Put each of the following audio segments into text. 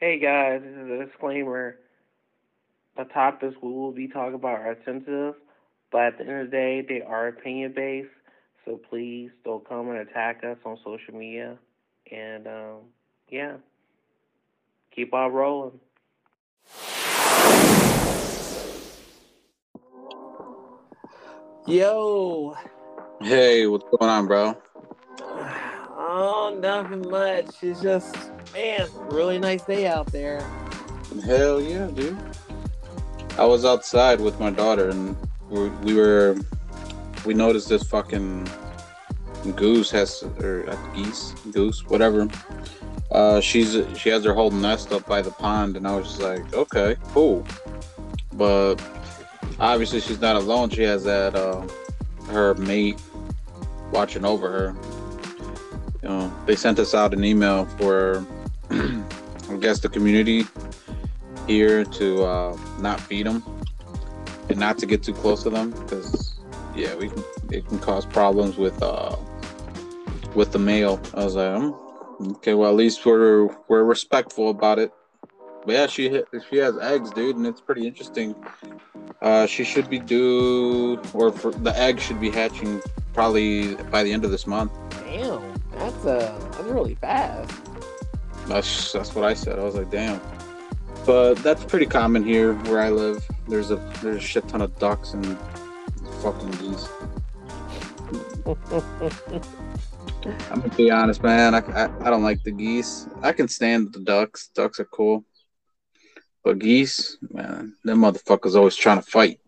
Hey guys, this is a disclaimer. The topics we will be talking about are sensitive, but at the end of the day, they are opinion based. So please don't come and attack us on social media. And um, yeah, keep on rolling. Yo. Hey, what's going on, bro? Oh, nothing much. It's just, man, really nice day out there. Hell yeah, dude. I was outside with my daughter and we, we were, we noticed this fucking goose has, or uh, geese, goose, whatever. Uh, she's she has her whole nest up by the pond, and I was just like, okay, cool. But obviously, she's not alone. She has that uh, her mate watching over her. They sent us out an email for, I guess, the community here to uh, not feed them and not to get too close to them because, yeah, we can, it can cause problems with uh, with the male. I was like, um, okay, well, at least we're we're respectful about it. But yeah, she she has eggs, dude, and it's pretty interesting. Uh, she should be due, or for, the egg should be hatching probably by the end of this month. Damn, that's uh, that's really fast. That's that's what I said. I was like, damn. But that's pretty common here where I live. There's a there's a shit ton of ducks and fucking geese. I'm gonna be honest, man. I, I, I don't like the geese. I can stand the ducks. Ducks are cool, but geese, man, them motherfuckers always trying to fight.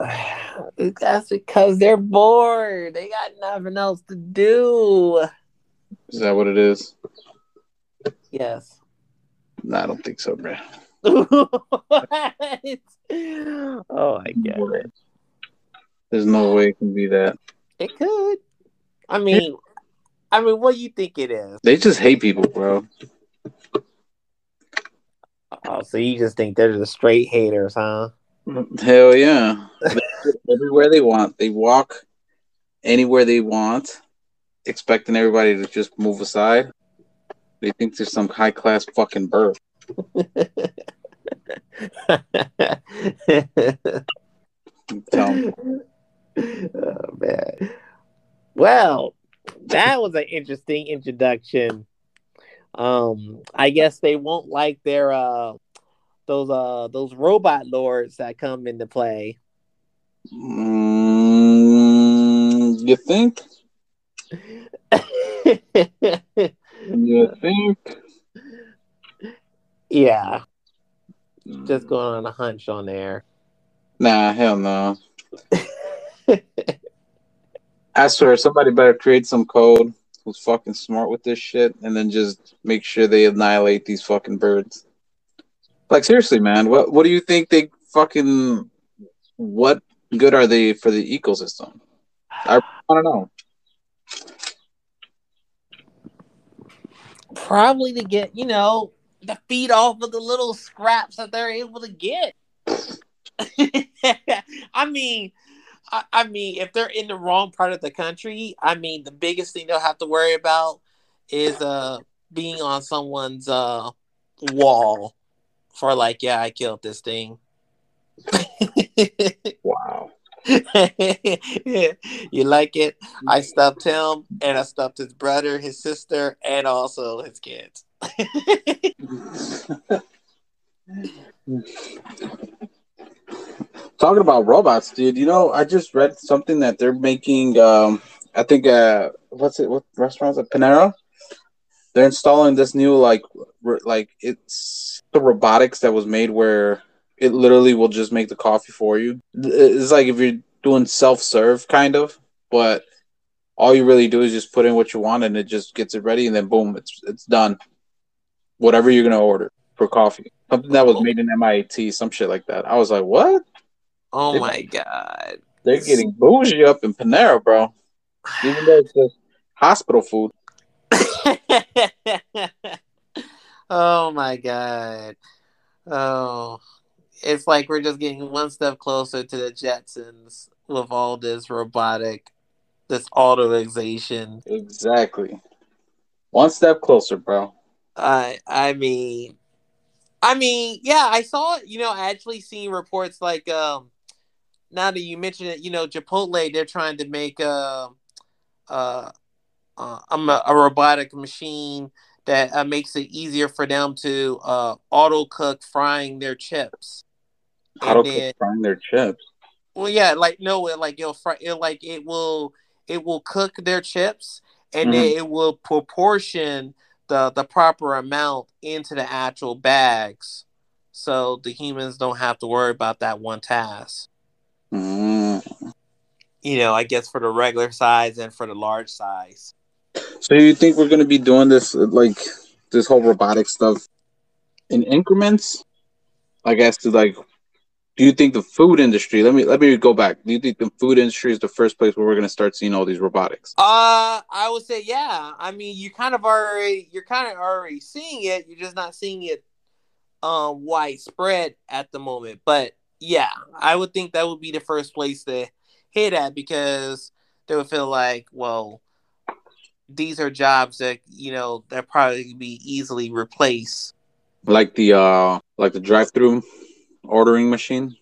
That's because they're bored. They got nothing else to do. Is that what it is? Yes. No, I don't think so, bro. oh, I get it. There's no way it can be that. It could. I mean, I mean, what do you think it is? They just hate people, bro. Oh, so you just think they're just straight haters, huh? Hell yeah. everywhere they want. They walk anywhere they want, expecting everybody to just move aside. They think there's some high class fucking bird. Oh man. Well, that was an interesting introduction. Um, I guess they won't like their uh those uh those robot lords that come into play. Mm, you think? You think? yeah. Just going on a hunch on there. Nah, hell no. I swear, somebody better create some code who's fucking smart with this shit, and then just make sure they annihilate these fucking birds. Like seriously, man, what what do you think they fucking? What good are they for the ecosystem? I, I don't know. Probably to get, you know, to feed off of the little scraps that they're able to get. I mean, I, I mean, if they're in the wrong part of the country, I mean, the biggest thing they'll have to worry about is uh being on someone's uh wall for like, yeah, I killed this thing. Wow. you like it? I stuffed him, and I stuffed his brother, his sister, and also his kids. Talking about robots, dude. You know, I just read something that they're making. Um, I think uh, what's it? What restaurant is it? Panera. They're installing this new like, r- like it's the robotics that was made where it literally will just make the coffee for you. It's like if you're doing self serve kind of, but all you really do is just put in what you want and it just gets it ready and then boom, it's it's done. Whatever you're gonna order for coffee, something that was oh. made in MIT, some shit like that. I was like, what? Oh my god! They're getting bougie up in Panera, bro. Even though it's just hospital food. oh my god! Oh, it's like we're just getting one step closer to the Jetsons with all this robotic, this automatization. Exactly. One step closer, bro. I I mean, I mean, yeah, I saw. You know, I actually seen reports like, um, now that you mention it, you know, Chipotle, they're trying to make uh, uh, uh, a, a robotic machine that uh, makes it easier for them to uh, auto cook frying their chips. Auto cook frying their chips. Well, yeah, like no, like it'll fry, it like it will it will cook their chips and mm-hmm. then it will proportion the the proper amount into the actual bags, so the humans don't have to worry about that one task. Mm. You know, I guess for the regular size and for the large size. So you think we're going to be doing this like this whole robotic stuff in increments? I guess to like do you think the food industry let me let me go back. Do you think the food industry is the first place where we're going to start seeing all these robotics? Uh i would say yeah. I mean you kind of already you're kind of already seeing it you're just not seeing it um widespread at the moment. But yeah i would think that would be the first place to hit at because they would feel like well these are jobs that you know that probably be easily replaced. Like the uh like the drive-through ordering machine?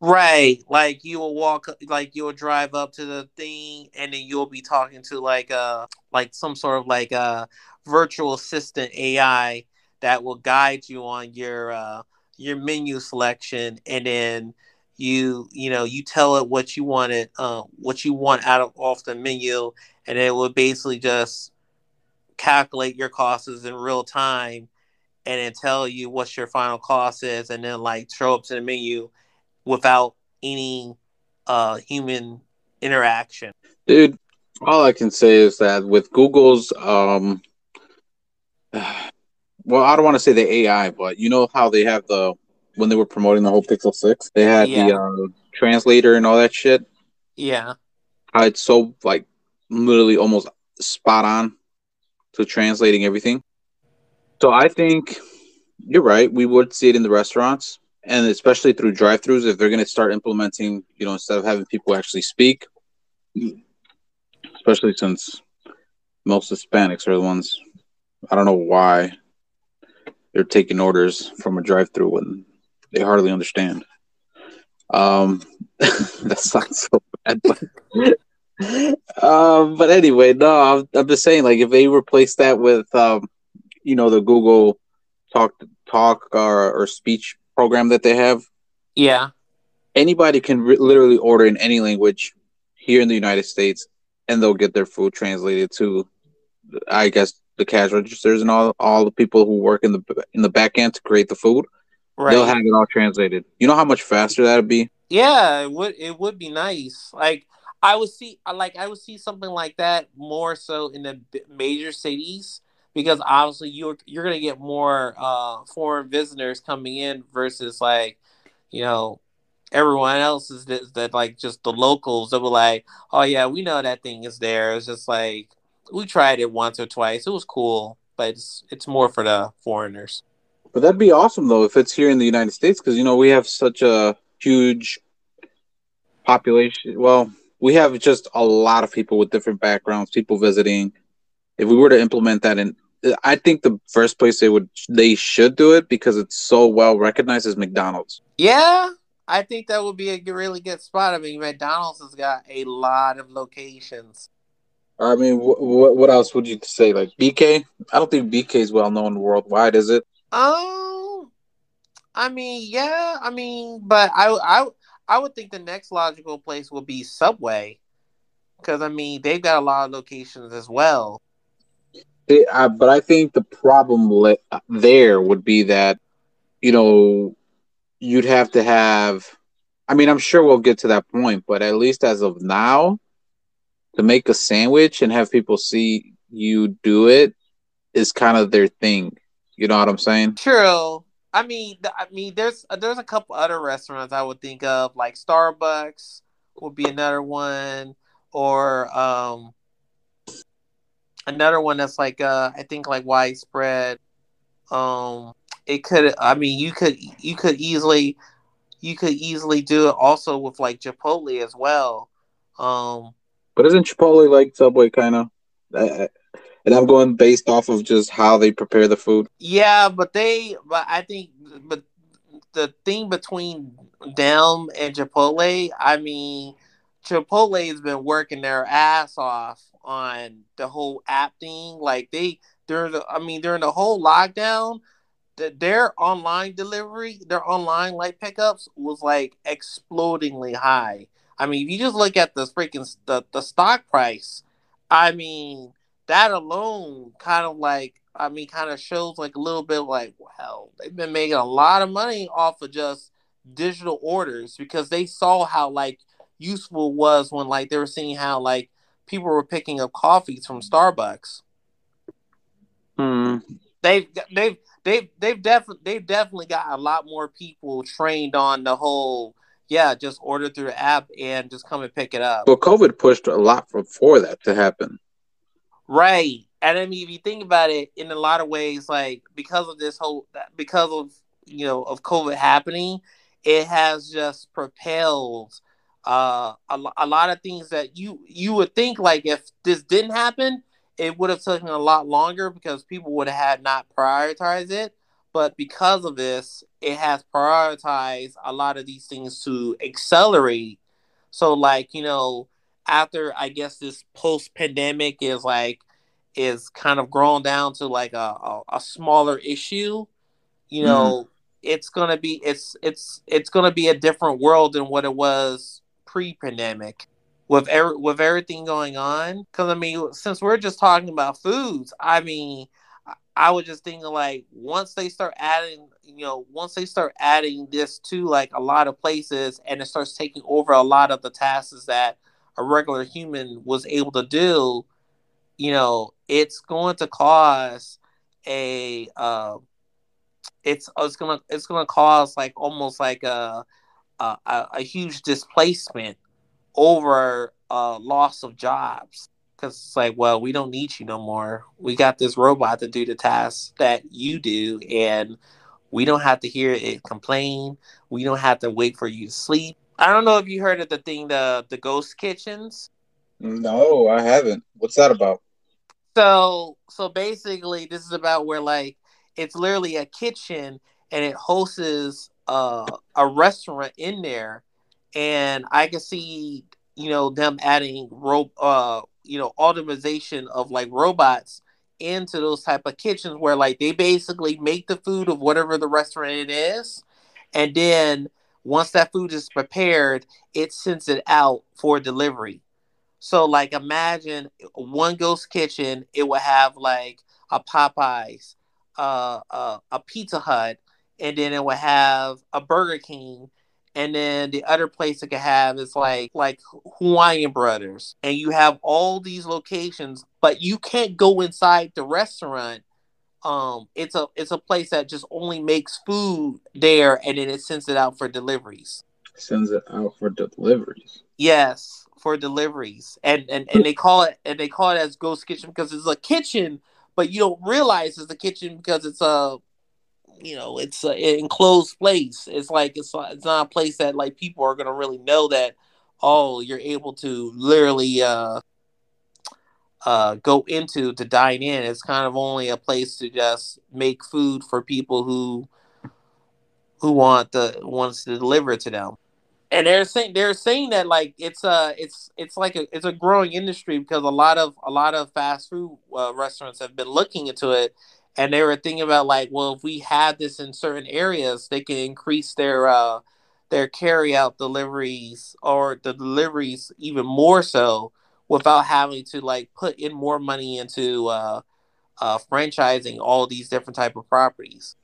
Right. Like you will walk like you'll drive up to the thing and then you'll be talking to like uh like some sort of like a virtual assistant ai that will guide you on your uh your menu selection and then you you know you tell it what you want it uh, what you want out of off the menu and it will basically just calculate your costs in real time and then tell you what your final cost is and then like show up to the menu without any uh human interaction. Dude all i can say is that with google's um well i don't want to say the ai but you know how they have the when they were promoting the whole pixel 6 they had yeah. the uh, translator and all that shit? Yeah. It's so like literally almost spot on to translating everything. So I think you're right. We would see it in the restaurants, and especially through drive-throughs if they're going to start implementing. You know, instead of having people actually speak, especially since most Hispanics are the ones. I don't know why they're taking orders from a drive-through when they hardly understand. Um, that sounds so bad, but um, but anyway, no, I'm, I'm, just saying, like, if they replace that with, um, you know, the Google Talk Talk or, or speech program that they have, yeah, anybody can re- literally order in any language here in the United States, and they'll get their food translated to, I guess, the cash registers and all all the people who work in the in the back end to create the food. Right. They'll have it all translated. You know how much faster that'd be? Yeah, it would. It would be nice. Like I would see like I would see something like that more so in the major cities because obviously you're you're gonna get more uh, foreign visitors coming in versus like you know everyone else is that, that like just the locals that were like oh yeah we know that thing is there. It's just like we tried it once or twice. It was cool but it's it's more for the foreigners. But that'd be awesome though if it's here in the united states because you know we have such a huge population well we have just a lot of people with different backgrounds, people visiting. If we were to implement that in I think the first place they would they should do it because it's so well recognized as McDonald's. Yeah, I think that would be a really good spot. I mean, McDonald's has got a lot of locations. I mean, what what else would you say? Like BK? I don't think BK is well known worldwide, is it? Um, I mean, yeah, I mean, but I I I would think the next logical place would be Subway, because I mean they've got a lot of locations as well. It, uh, but I think the problem le- there would be that you know you'd have to have. I mean, I'm sure we'll get to that point, but at least as of now, to make a sandwich and have people see you do it is kind of their thing. You know what I'm saying? True. I mean, I mean, there's there's a couple other restaurants I would think of, like Starbucks would be another one, or um, another one that's like uh, I think like widespread. Um, it could, I mean, you could you could easily you could easily do it also with like Chipotle as well. Um, but isn't Chipotle like Subway kind of? And I'm going based off of just how they prepare the food. Yeah, but they, but I think, but the thing between them and Chipotle, I mean, Chipotle has been working their ass off on the whole app thing. Like they during the, I mean, during the whole lockdown, the, their online delivery, their online light pickups was like explodingly high. I mean, if you just look at the freaking the, the stock price, I mean, that alone kind of like I mean, kind of shows like a little bit like, wow, they've been making a lot of money off of just digital orders because they saw how like useful was when like they were seeing how like people were picking up coffees from Starbucks. Hmm. They've they've they've they've definitely they've definitely got a lot more people trained on the whole yeah, just order through the app and just come and pick it up. Well, COVID pushed a lot for, for that to happen. Right. And I mean, if you think about it, in a lot of ways, like because of this whole, because of you know of COVID happening, it has just propelled uh, a, a lot of things that you you would think like if this didn't happen, it would have taken a lot longer because people would have not prioritized it. But because of this, it has prioritized a lot of these things to accelerate. So, like you know, after I guess this post pandemic is like is kind of grown down to like a, a, a smaller issue, you know, mm-hmm. it's gonna be it's it's it's gonna be a different world than what it was pre pandemic with er- with everything going on. Because I mean, since we're just talking about foods, I mean, I was just thinking like once they start adding, you know, once they start adding this to like a lot of places, and it starts taking over a lot of the tasks that a regular human was able to do, you know, it's going to cause a uh, it's it's gonna it's gonna cause like almost like a a, a huge displacement over a loss of jobs. Because it's like well we don't need you no more. We got this robot to do the tasks that you do and we don't have to hear it complain. We don't have to wait for you to sleep i don't know if you heard of the thing the the ghost kitchens? No i haven't. What's that about? So so basically, this is about where like it's literally a kitchen and it hosts uh, a restaurant in there, and I can see you know them adding rope uh you know automation of like robots into those type of kitchens where like they basically make the food of whatever the restaurant it is. And then once that food is prepared it sends it out for delivery so like imagine one ghost kitchen, it would have like a Popeyes, uh, uh, a Pizza Hut, and then it would have a Burger King, and then the other place it could have is like like Hawaiian Brothers, and you have all these locations, but you can't go inside the restaurant. Um, it's a it's a place that just only makes food there, and then it sends it out for deliveries. Sends it out for deliveries. Yes for deliveries, and and and they call it and they call it as ghost kitchen because it's a kitchen, but you don't realize it's a kitchen because it's a you know it's an enclosed place. It's like it's it's not a place that like people are gonna really know that oh you're able to literally uh uh go into to dine in. It's kind of only a place to just make food for people who who want the wants to deliver it to them and they're saying they're saying that like it's a it's it's like a it's a growing industry because a lot of a lot of fast food uh, restaurants have been looking into it and they were thinking about like well if we have this in certain areas they can increase their uh their carry out deliveries or the deliveries even more so without having to like put in more money into uh uh franchising all these different type of properties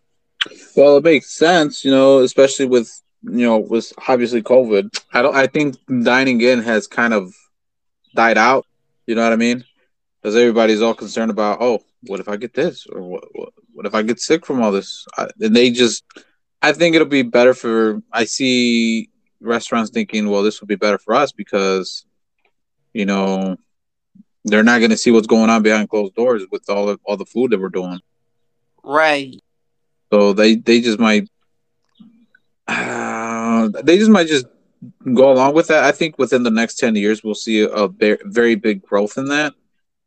well it makes sense you know especially with you know, with obviously COVID. I don't. I think dining in has kind of died out. You know what I mean? Because everybody's all concerned about, oh, what if I get this, or what, what, what if I get sick from all this? I, and they just, I think it'll be better for. I see restaurants thinking, well, this would be better for us because, you know, they're not going to see what's going on behind closed doors with all of all the food that we're doing. Right. So they they just might uh, they just might just go along with that. I think within the next ten years, we'll see a very big growth in that,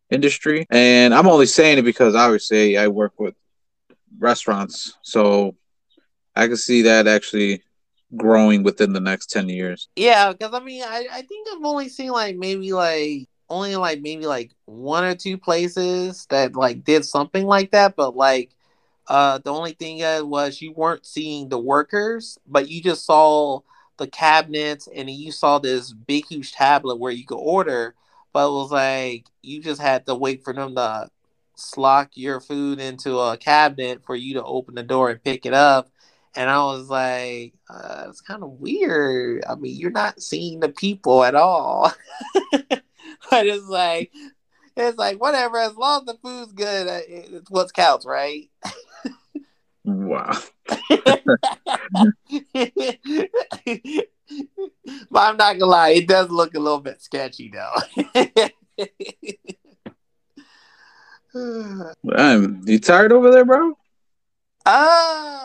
industry. And I'm only saying it because obviously I work with restaurants, so I can see that actually growing within the next 10 years. Yeah, because I mean, I, I think I've only seen like maybe like only like maybe like one or two places that like did something like that, but like uh the only thing was you weren't seeing the workers, but you just saw the cabinets and you saw this big huge tablet where you could order, but it was like you just had to wait for them to slock your food into a cabinet for you to open the door and pick it up and I was like, uh, it's kind of weird. I mean, you're not seeing the people at all. but it's like, it's like whatever. As long as the food's good, uh, it's what counts, right? wow. but I'm not gonna lie, it does look a little bit sketchy though. I'm you tired over there, bro? Uh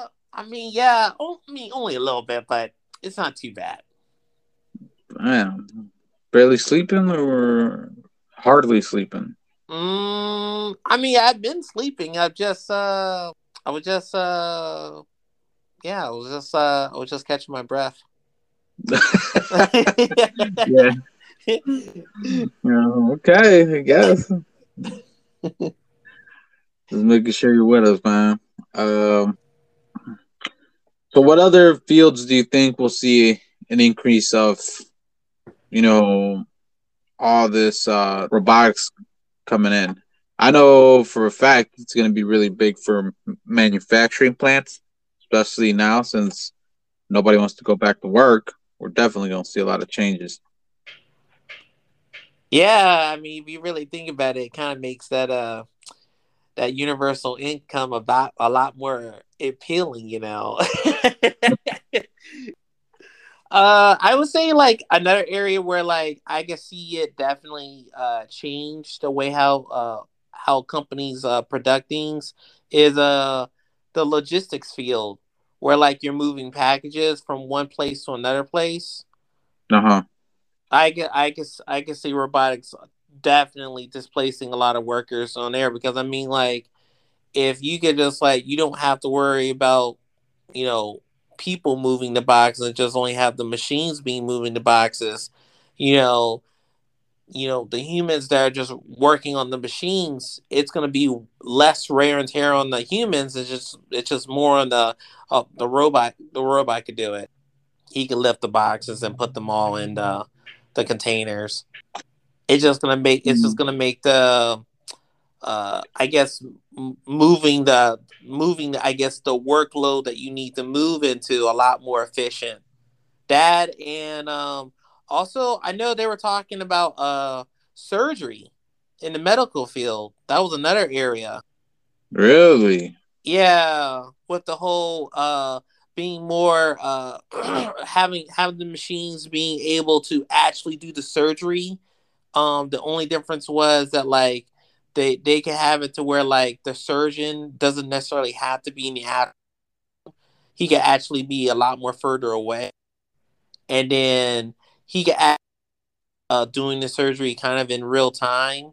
mean, yeah, I mean, only a little bit, but it's not too bad. Man, barely sleeping or hardly sleeping? Mm, I mean, I've been sleeping. I've just, uh, I was just, uh, yeah, I was just, uh, I was just catching my breath. yeah. okay, I guess. Just making sure you're with us, man. Um, so, what other fields do you think will see an increase of, you know, all this uh, robotics coming in? I know for a fact it's going to be really big for manufacturing plants, especially now since nobody wants to go back to work. We're definitely going to see a lot of changes. Yeah, I mean, if you really think about it, it kind of makes that uh that universal income about a lot more appealing, you know. uh I would say like another area where like I can see it definitely uh change the way how uh how companies uh product things is uh the logistics field where like you're moving packages from one place to another place. Uh-huh. I can I guess I can see robotics definitely displacing a lot of workers on there because I mean like if you could just like you don't have to worry about you know people moving the boxes and just only have the machines being moving the boxes you know you know the humans that are just working on the machines it's going to be less wear and tear on the humans. It's just it's just more on the uh, the robot the robot could do it. He could lift the boxes and put them all in the, the containers. It's just gonna make it's just mm. gonna make the uh i guess moving the moving the, i guess the workload that you need to move into a lot more efficient. That and um also i know they were talking about uh surgery in the medical field. That was another area. Really? Yeah with the whole uh being more uh having having the machines being able to actually do the surgery. Um, the only difference was that like they they can have it to where like the surgeon doesn't necessarily have to be in the app. He could actually be a lot more further away, and then he could act, uh, doing the surgery kind of in real time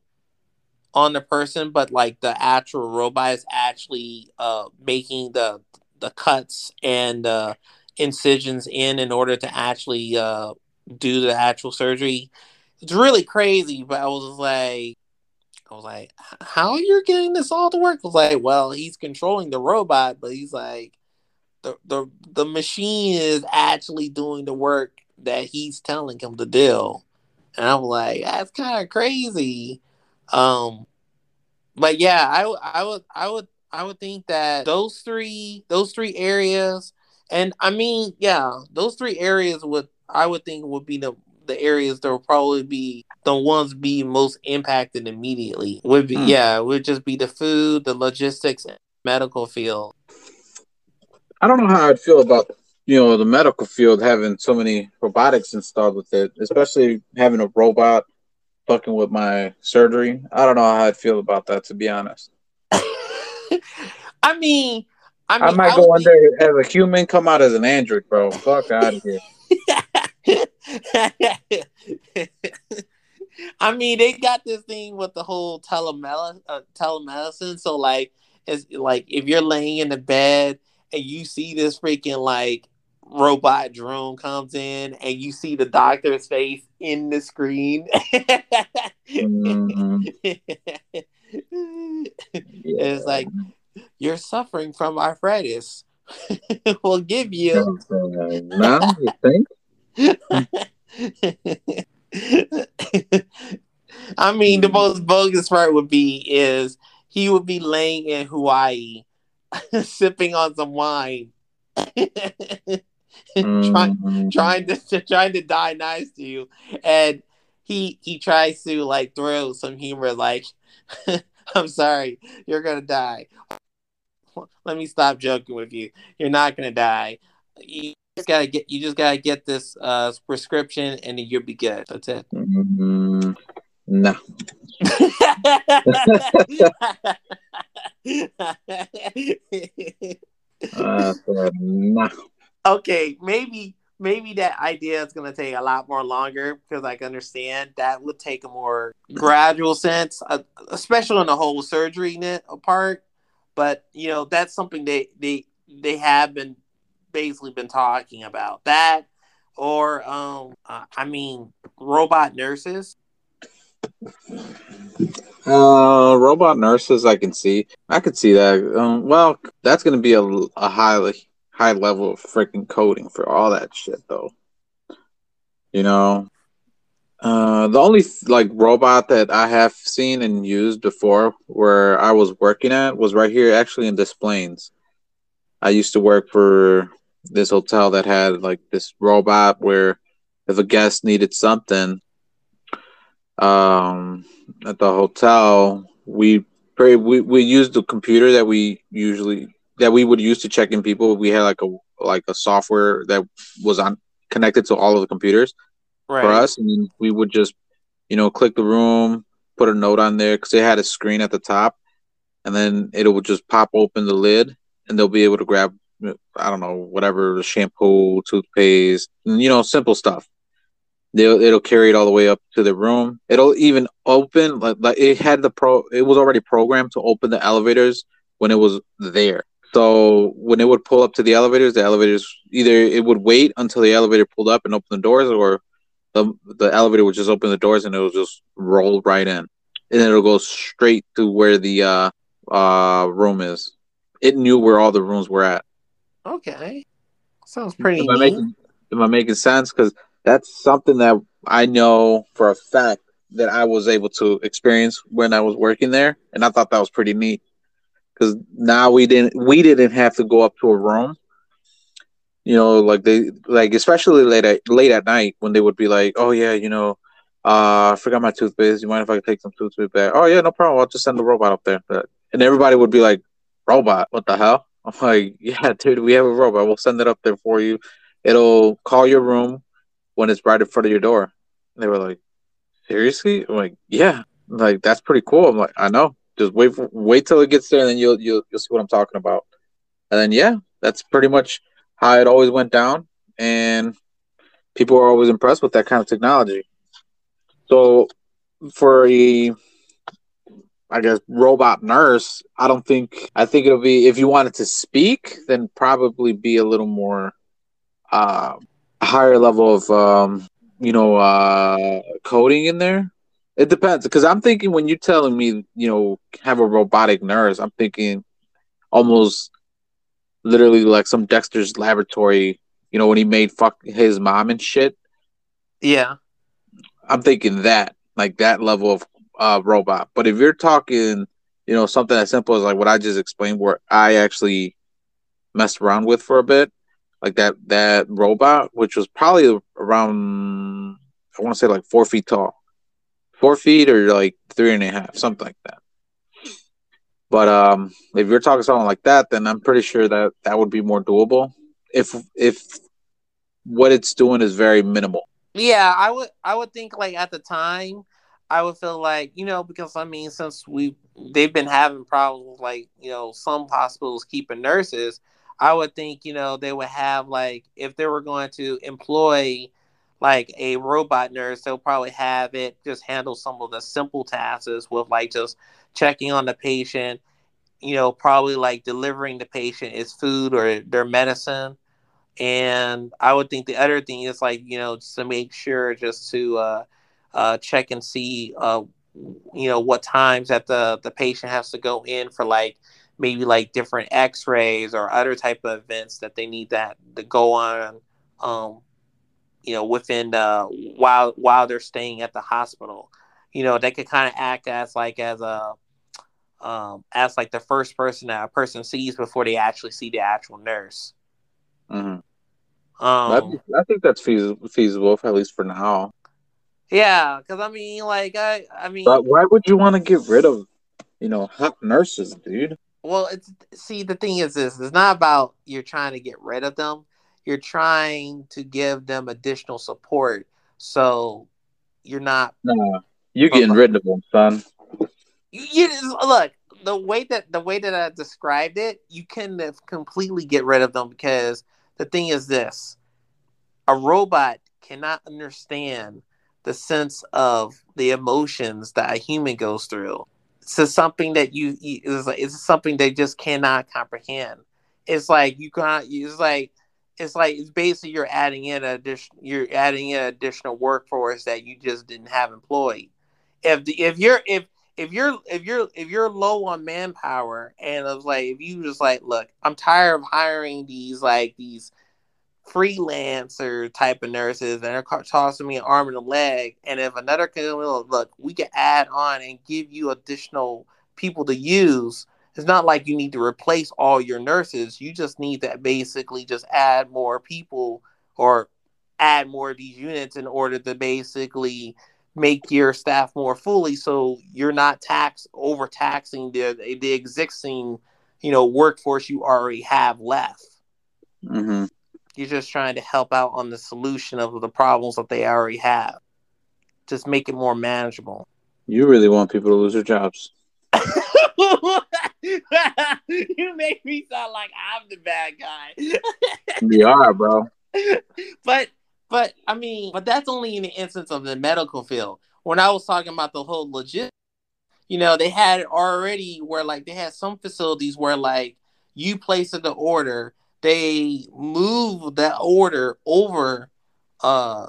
on the person, but like the actual robot is actually uh, making the the cuts and uh, incisions in in order to actually uh, do the actual surgery it's really crazy, but I was like, I was like, how you're getting this all to work? I was like, well, he's controlling the robot, but he's like, the the the machine is actually doing the work that he's telling him to do, and I'm like, that's kind of crazy. Um, but yeah, I I would I would I would think that those three those three areas, and I mean, yeah, those three areas would I would think would be the the areas that will probably be the ones be most impacted immediately. Would be hmm. yeah, would just be the food, the logistics, medical field. I don't know how I'd feel about you know the medical field having so many robotics installed with it, especially having a robot fucking with my surgery. I don't know how I'd feel about that to be honest. I mean, I, mean, I might I go under think... as a human, come out as an android, bro. Fuck out of here. I mean, they got this thing with the whole telemedicine, uh, telemedicine. So like, it's like if you're laying in the bed and you see this freaking like robot drone comes in and you see the doctor's face in the screen. mm-hmm. yeah. It's like you're suffering from arthritis. we'll give you. no, you think? I mean, the most bogus part would be is he would be laying in Hawaii, sipping on some wine, trying mm-hmm. trying to trying to die nice to you, and he he tries to like throw some humor, like, "I'm sorry, you're gonna die." Let me stop joking with you. You're not gonna die. You just gotta get. You just gotta get this uh, prescription, and then you'll be good. That's it. Mm-hmm. No. uh, no okay, maybe maybe that idea is going to take a lot more longer because I can understand that would take a more gradual sense, uh, especially on the whole surgery net part. But you know, that's something they they they have been basically been talking about that, or um, uh, I mean, robot nurses. Uh, robot nurses, I can see. I could see that. Um, well, that's going to be a, a highly high level of freaking coding for all that shit though. You know, uh, the only like robot that I have seen and used before where I was working at was right here actually in Des Plaines. I used to work for this hotel that had like this robot where if a guest needed something um, at the hotel, we we we used the computer that we usually that we would use to check in people. We had like a like a software that was on connected to all of the computers right. for us, and we would just you know click the room, put a note on there because they had a screen at the top, and then it would just pop open the lid, and they'll be able to grab I don't know whatever the shampoo, toothpaste, you know simple stuff. They'll, it'll carry it all the way up to the room. It'll even open like, like it had the pro. It was already programmed to open the elevators when it was there. So when it would pull up to the elevators, the elevators either it would wait until the elevator pulled up and open the doors, or the the elevator would just open the doors and it would just roll right in, and then it'll go straight to where the uh, uh, room is. It knew where all the rooms were at. Okay, sounds pretty. Am I making, am I making sense? Because that's something that I know for a fact that I was able to experience when I was working there, and I thought that was pretty neat because now we didn't we didn't have to go up to a room. You know, like they like especially late at late at night when they would be like, "Oh yeah, you know, uh, I forgot my toothpaste. You mind if I take some toothpaste back?" Oh yeah, no problem. I'll just send the robot up there. And everybody would be like, "Robot? What the hell?" I'm like, "Yeah, dude, we have a robot. We'll send it up there for you. It'll call your room when it's right in front of your door." And they were like, "Seriously?" I'm like, "Yeah." I'm like that's pretty cool. I'm like, "I know." Just wait for, wait till it gets there, and then you'll you'll you'll see what I'm talking about. And then yeah, that's pretty much how it always went down, and people are always impressed with that kind of technology. So for a I guess robot nurse, I don't think I think it'll be if you wanted to speak, then probably be a little more uh higher level of um you know uh coding in there it depends because I'm thinking when you're telling me, you know, have a robotic nurse, I'm thinking almost literally like some Dexter's laboratory, you know, when he made fuck his mom and shit. Yeah. I'm thinking that, like that level of uh robot. But if you're talking, you know, something as simple as like what I just explained where I actually messed around with for a bit, like that that robot, which was probably around I want to say like four feet tall four feet or like three and a half, something like that. But um, if you're talking something like that, then I'm pretty sure that that would be more doable. If if what it's doing is very minimal. Yeah, I would I would think like at the time, I would feel like you know because I mean since we they've been having problems like you know some hospitals keeping nurses, I would think you know they would have like if they were going to employ like a robot nurse, they'll probably have it just handle some of the simple tasks with like just checking on the patient, you know, probably like delivering the patient is food or their medicine. And I would think the other thing is like, you know, just to make sure just to uh, uh, check and see, uh, you know, what times that the, the patient has to go in for like maybe like different x-rays or other type of events that they need that to go on um, you know, within uh, while while they're staying at the hospital. You know, they could kind of act as like as a um, as like the first person that a person sees before they actually see the actual nurse. Mm-hmm. Um, I think that's feasible, feasible at least for now. Yeah, because I mean, like, I, I mean, but why would you want to get rid of, you know, hot nurses, dude? Well, it's see, the thing is, this it's not about you're trying to get rid of them you're trying to give them additional support. So you're not. No, you're getting rid of them, son. You, you look the way that the way that I described it. You can completely get rid of them because the thing is this: a robot cannot understand the sense of the emotions that a human goes through. So something that you is it's something they just cannot comprehend. It's like you can't. It's like it's like it's basically you're adding in addition you're adding in additional workforce that you just didn't have employed. If the, if you're if if you're if you're if you're low on manpower and it's like if you just like look i'm tired of hiring these like these freelancer type of nurses and they're tossing me an arm and a leg and if another can look we can add on and give you additional people to use it's not like you need to replace all your nurses. You just need to basically just add more people or add more of these units in order to basically make your staff more fully so you're not tax overtaxing the the existing you know workforce you already have left mm-hmm. You're just trying to help out on the solution of the problems that they already have just make it more manageable you really want people to lose their jobs you make me sound like I'm the bad guy. we are, bro. But but I mean, but that's only in the instance of the medical field. When I was talking about the whole legit, you know, they had already where like they had some facilities where like you place the order, they move that order over uh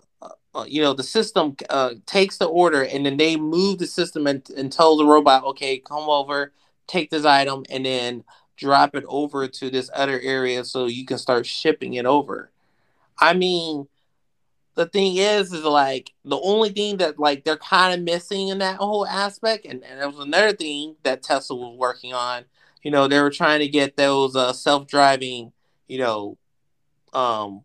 uh, you know the system uh, takes the order and then they move the system and, and tell the robot okay come over take this item and then drop it over to this other area so you can start shipping it over. I mean the thing is is like the only thing that like they're kind of missing in that whole aspect and, and there was another thing that tesla was working on. You know they were trying to get those uh, self-driving you know um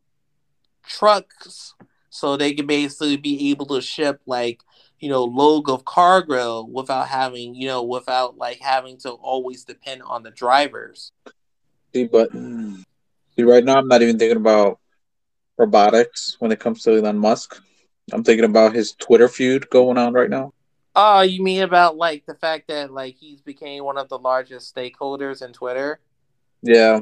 trucks so they can basically be able to ship like you know load of cargo without having you know without like having to always depend on the drivers. See but see right now i'm not even thinking about robotics when it comes to elon musk. I'm thinking about his twitter feud going on right now. Oh you mean about like the fact that like he's became one of the largest stakeholders in twitter? Yeah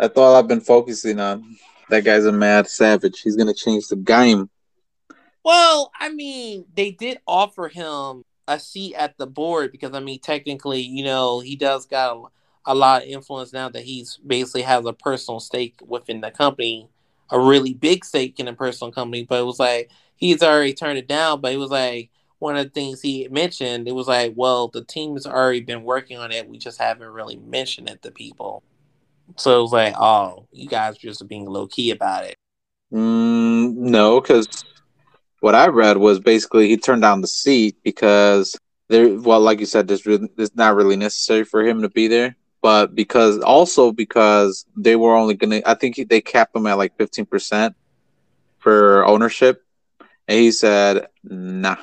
that's all i've been focusing on that guy's a mad savage. He's gonna change the game. Well, I mean, they did offer him a seat at the board because I mean, technically, you know, he does got a, a lot of influence now that he's basically has a personal stake within the company, a really big stake in a personal company. But it was like he's already turned it down. But it was like one of the things he mentioned. It was like, well, the team has already been working on it. We just haven't really mentioned it to people. So it was like, oh, you guys just being low key about it. Mm, no, because what I read was basically he turned down the seat because there. Well, like you said, this really, it's not really necessary for him to be there. But because also because they were only gonna, I think they capped him at like fifteen percent for ownership, and he said, "Nah."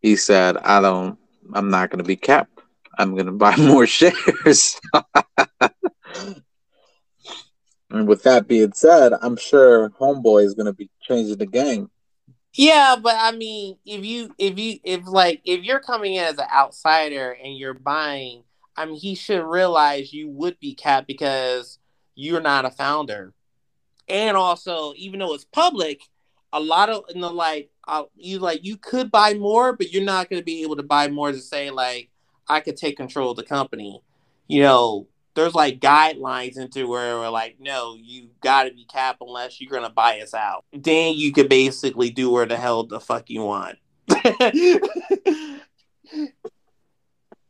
He said, "I don't. I'm not gonna be capped. I'm gonna buy more shares." And with that being said, I'm sure Homeboy is going to be changing the game. Yeah, but I mean, if you if you if like if you're coming in as an outsider and you're buying, I mean, he should realize you would be capped because you're not a founder, and also even though it's public, a lot of in the like uh, you like you could buy more, but you're not going to be able to buy more to say like I could take control of the company. You know, there's like guidelines into where we're like, no, you got to be cap unless you're to buy us out. Then you could basically do where the hell the fuck you want.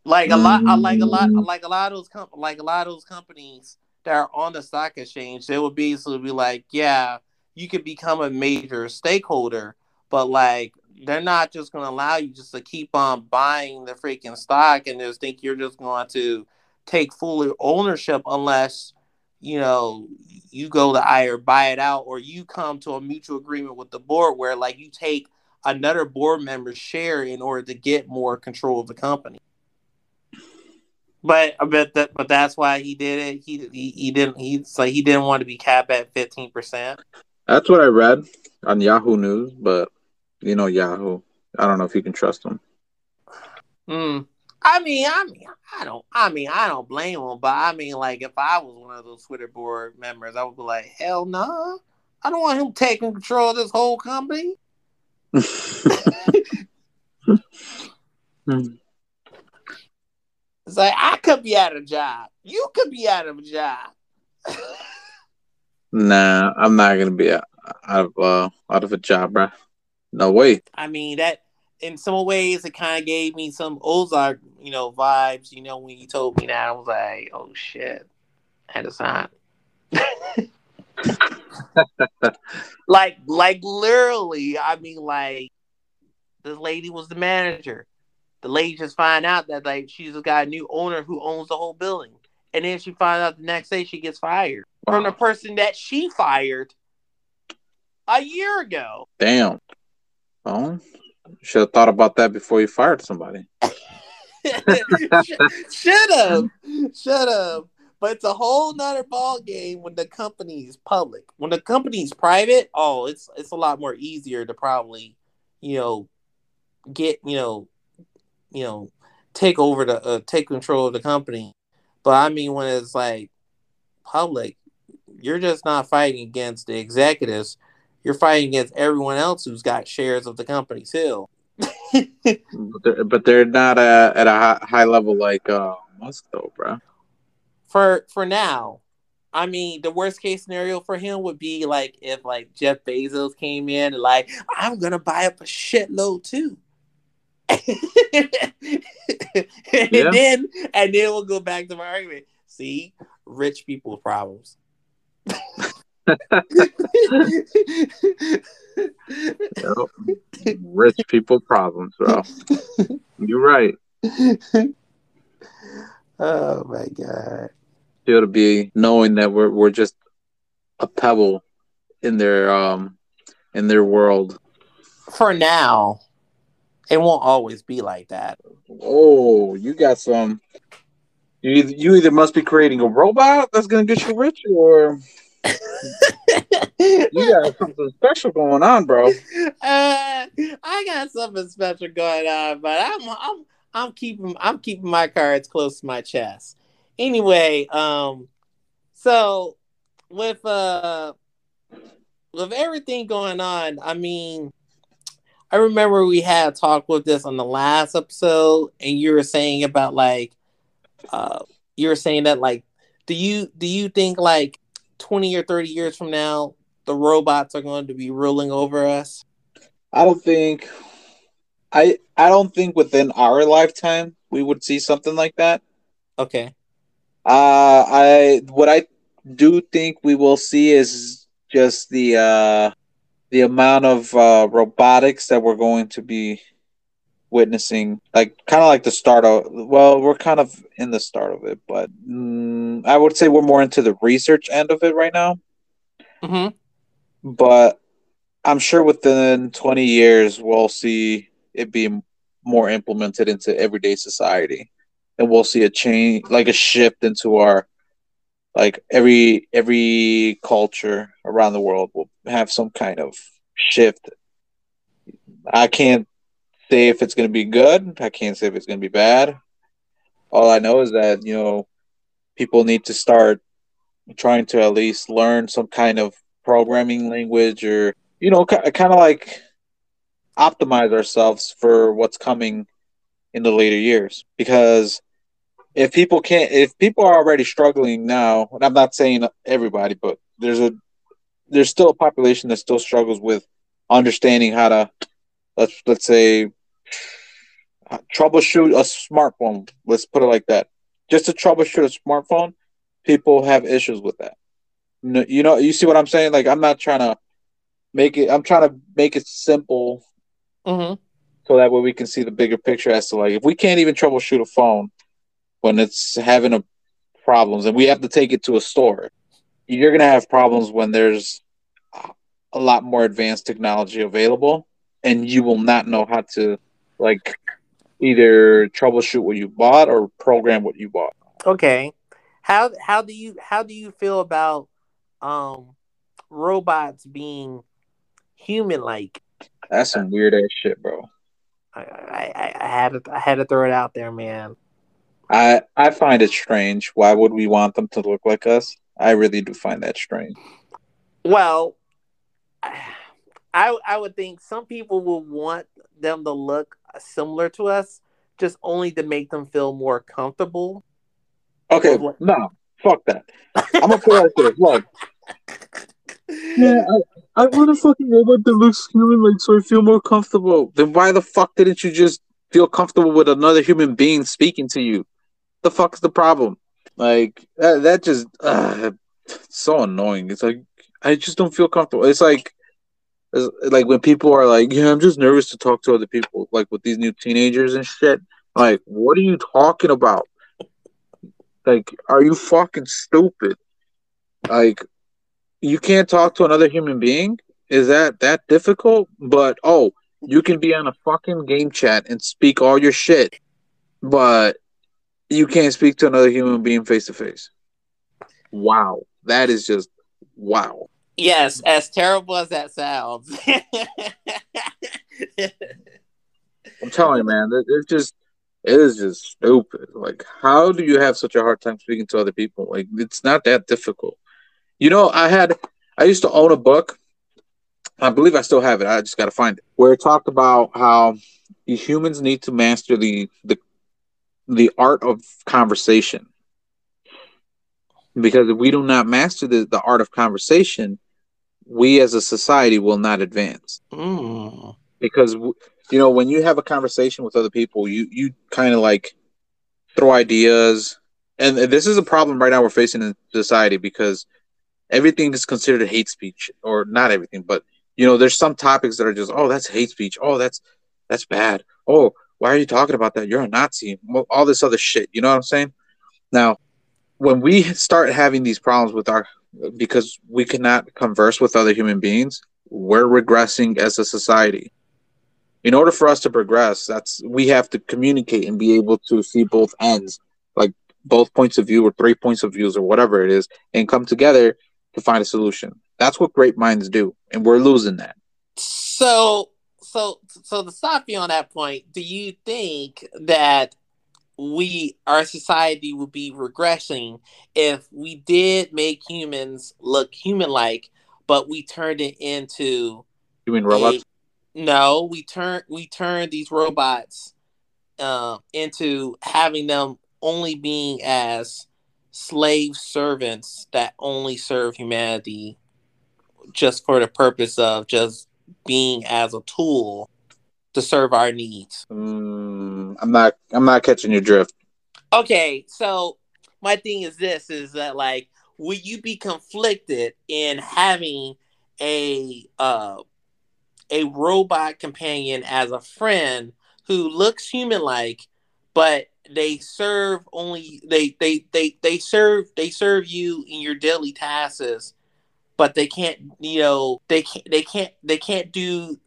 like a lot, I like a lot, mm. like a lot of those com- like a lot of those companies that are on the stock exchange, they would basically be like, yeah, you could become a major stakeholder, but like they're not just to allow you just to keep on buying the freaking stock and just think you're just going to take full ownership unless you know you go to either buy it out or you come to a mutual agreement with the board where like you take another board member's share in order to get more control of the company. But but that but that's why he did it. He he, he didn't he's like he didn't want to be capped at fifteen percent. That's what I read on Yahoo News, but you know Yahoo. I don't know if you can trust them. Hmm. I mean, I mean, I don't. I mean, I don't blame him, but I mean, like, if I was one of those Twitter board members, I would be like, hell no, nah. I don't want him taking control of this whole company. It's like I could be out of job. You could be out of a job. nah, I'm not gonna be out, of uh, out of a job, bro. No way. I mean that in some ways it kind of gave me some Ozark, you know, vibes. You know, when you told me that, I was like, oh shit, that is not. like, like literally, I mean, like, the lady was the manager the lady just find out that like she's got a new owner who owns the whole building, and then she finds out the next day she gets fired wow. from the person that she fired a year ago. Damn. Oh, should have thought about that before you fired somebody. should have, should have. But it's a whole nother ball game when the company is public. When the company's private, oh, it's it's a lot more easier to probably, you know, get you know you know, take over the uh, take control of the company. But I mean, when it's like public, you're just not fighting against the executives. You're fighting against everyone else who's got shares of the company too. but, they're, but they're not uh, at a high level like uh, Musk, though, bro. For for now, I mean, the worst case scenario for him would be like if like Jeff Bezos came in and like I'm gonna buy up a shitload too. and yeah. then and then we'll go back to my argument. See, rich people problems. Rich people problems, bro. You're right. Oh my god. Feel to be knowing that we're we're just a pebble in their um in their world. For now it won't always be like that. Oh, you got some. You either, you either must be creating a robot that's gonna get you rich, or you got something special going on, bro. Uh, I got something special going on, but I'm I'm I'm keeping I'm keeping my cards close to my chest. Anyway, um, so with uh with everything going on, I mean, I remember we had talk with this on the last episode, and you were saying about like, uh, you were saying that like, do you do you think like twenty or thirty years from now, the robots are going to be ruling over us? I don't think, I I don't think within our lifetime we would see something like that. Okay. Uh, I what I do think we will see is just the uh the amount of uh, robotics that we're going to be witnessing like kind of like the start of well we're kind of in the start of it but mm, i would say we're more into the research end of it right now mm-hmm. but i'm sure within 20 years we'll see it being more implemented into everyday society and we'll see a change like a shift into our like every every culture around the world will have some kind of shift. I can't say if it's going to be good. I can't say if it's going to be bad. All I know is that you know people need to start trying to at least learn some kind of programming language or you know kind of like optimize ourselves for what's coming in the later years because if people can't if people are already struggling now and i'm not saying everybody but there's a there's still a population that still struggles with understanding how to let's let's say troubleshoot a smartphone. Let's put it like that. Just to troubleshoot a smartphone people have issues with that. You know you see what i'm saying? Like i'm not trying to make it i'm trying to make it simple mm-hmm. so that way we can see the bigger picture as to like if we can't even troubleshoot a phone when it's having a problems and we have to take it to a store you're going to have problems when there's a lot more advanced technology available and you will not know how to like either troubleshoot what you bought or program what you bought. Okay. How how do you how do you feel about um robots being human like that's some weird ass shit bro. I, I i had to i had to throw it out there man. I i find it strange. Why would we want them to look like us? I really do find that strange. Well I I would think some people will want them to look similar to us, just only to make them feel more comfortable. Okay, like, no, fuck that. I'm gonna put it like this. Look, yeah, I, I want a fucking robot that looks human like so I feel more comfortable. Then why the fuck didn't you just feel comfortable with another human being speaking to you? The fuck's the problem? Like that, that just uh, so annoying. It's like I just don't feel comfortable. It's like it's like when people are like, "Yeah, I'm just nervous to talk to other people," like with these new teenagers and shit. Like, what are you talking about? Like, are you fucking stupid? Like, you can't talk to another human being? Is that that difficult? But oh, you can be on a fucking game chat and speak all your shit, but you can't speak to another human being face to face. Wow, that is just wow. Yes, as terrible as that sounds. I'm telling you, man, it's just it is just stupid. Like, how do you have such a hard time speaking to other people? Like, it's not that difficult. You know, I had I used to own a book. I believe I still have it. I just got to find it. Where it talked about how humans need to master the the the art of conversation because if we do not master the, the art of conversation we as a society will not advance. Mm. because you know when you have a conversation with other people you you kind of like throw ideas. And this is a problem right now we're facing in society because everything is considered hate speech or not everything but you know there's some topics that are just oh that's hate speech. Oh that's that's bad. Oh why are you talking about that? You're a nazi. All this other shit. You know what i'm saying? Now when we start having these problems with our because we cannot converse with other human beings, we're regressing as a society. In order for us to progress, that's we have to communicate and be able to see both ends, like both points of view or three points of views or whatever it is, and come together to find a solution. That's what great minds do, and we're losing that. So, so, so to stop you on that point, do you think that we our society would be regressing if we did make humans look human like but we turned it into you mean robots? a, no we turn we turned these robots uh, into having them only being as slave servants that only serve humanity just for the purpose of just being as a tool to serve our needs. Mm, I'm not. I'm not catching your drift. Okay, so my thing is this: is that like, would you be conflicted in having a uh, a robot companion as a friend who looks human-like, but they serve only they they they they serve they serve you in your daily tasks but they can't you know they can't they can't they can't do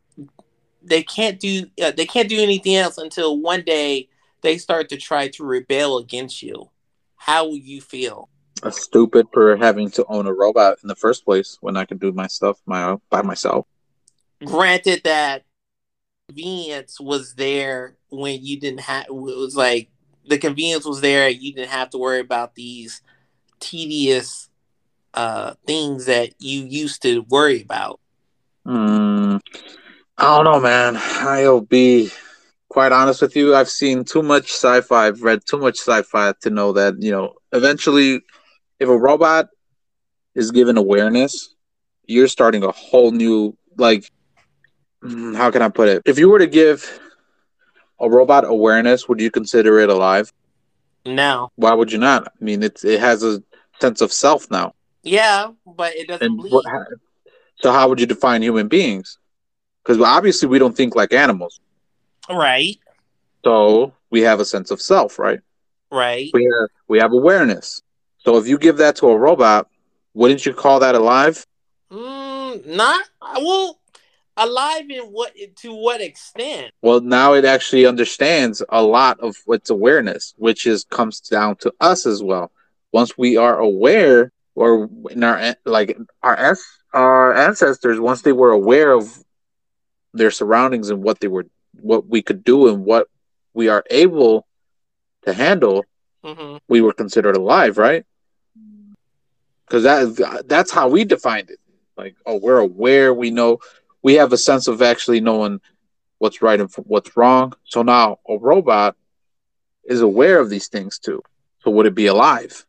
they can't do uh, they can't do anything else until one day they start to try to rebel against you. How will you feel? A stupid for having to own a robot in the first place when I can do my stuff my by myself. Granted that convenience was there when you didn't have it was like the convenience was there you didn't have to worry about these tedious uh things that you used to worry about? Mm, I don't know, man. I'll be quite honest with you. I've seen too much sci-fi. I've read too much sci-fi to know that you know eventually, if a robot is given awareness, you're starting a whole new like. mm, How can I put it? If you were to give a robot awareness, would you consider it alive? No. Why would you not? I mean, it's it has a sense of self now. Yeah, but it doesn't what, so, how would you define human beings? Because obviously, we don't think like animals. Right. So we have a sense of self, right? Right. We have we have awareness. So if you give that to a robot, wouldn't you call that alive? Mm, not well. Alive in what to what extent? Well, now it actually understands a lot of its awareness, which is comes down to us as well. Once we are aware, or in our like our our ancestors, once they were aware of their surroundings and what they were, what we could do, and what we are able to handle, hmm we were considered alive, right? Because that that's how we defined it. Like, oh, we're aware. We know we have a sense of actually knowing what's right and what's wrong. So now a robot is aware of these things too. So would it be alive?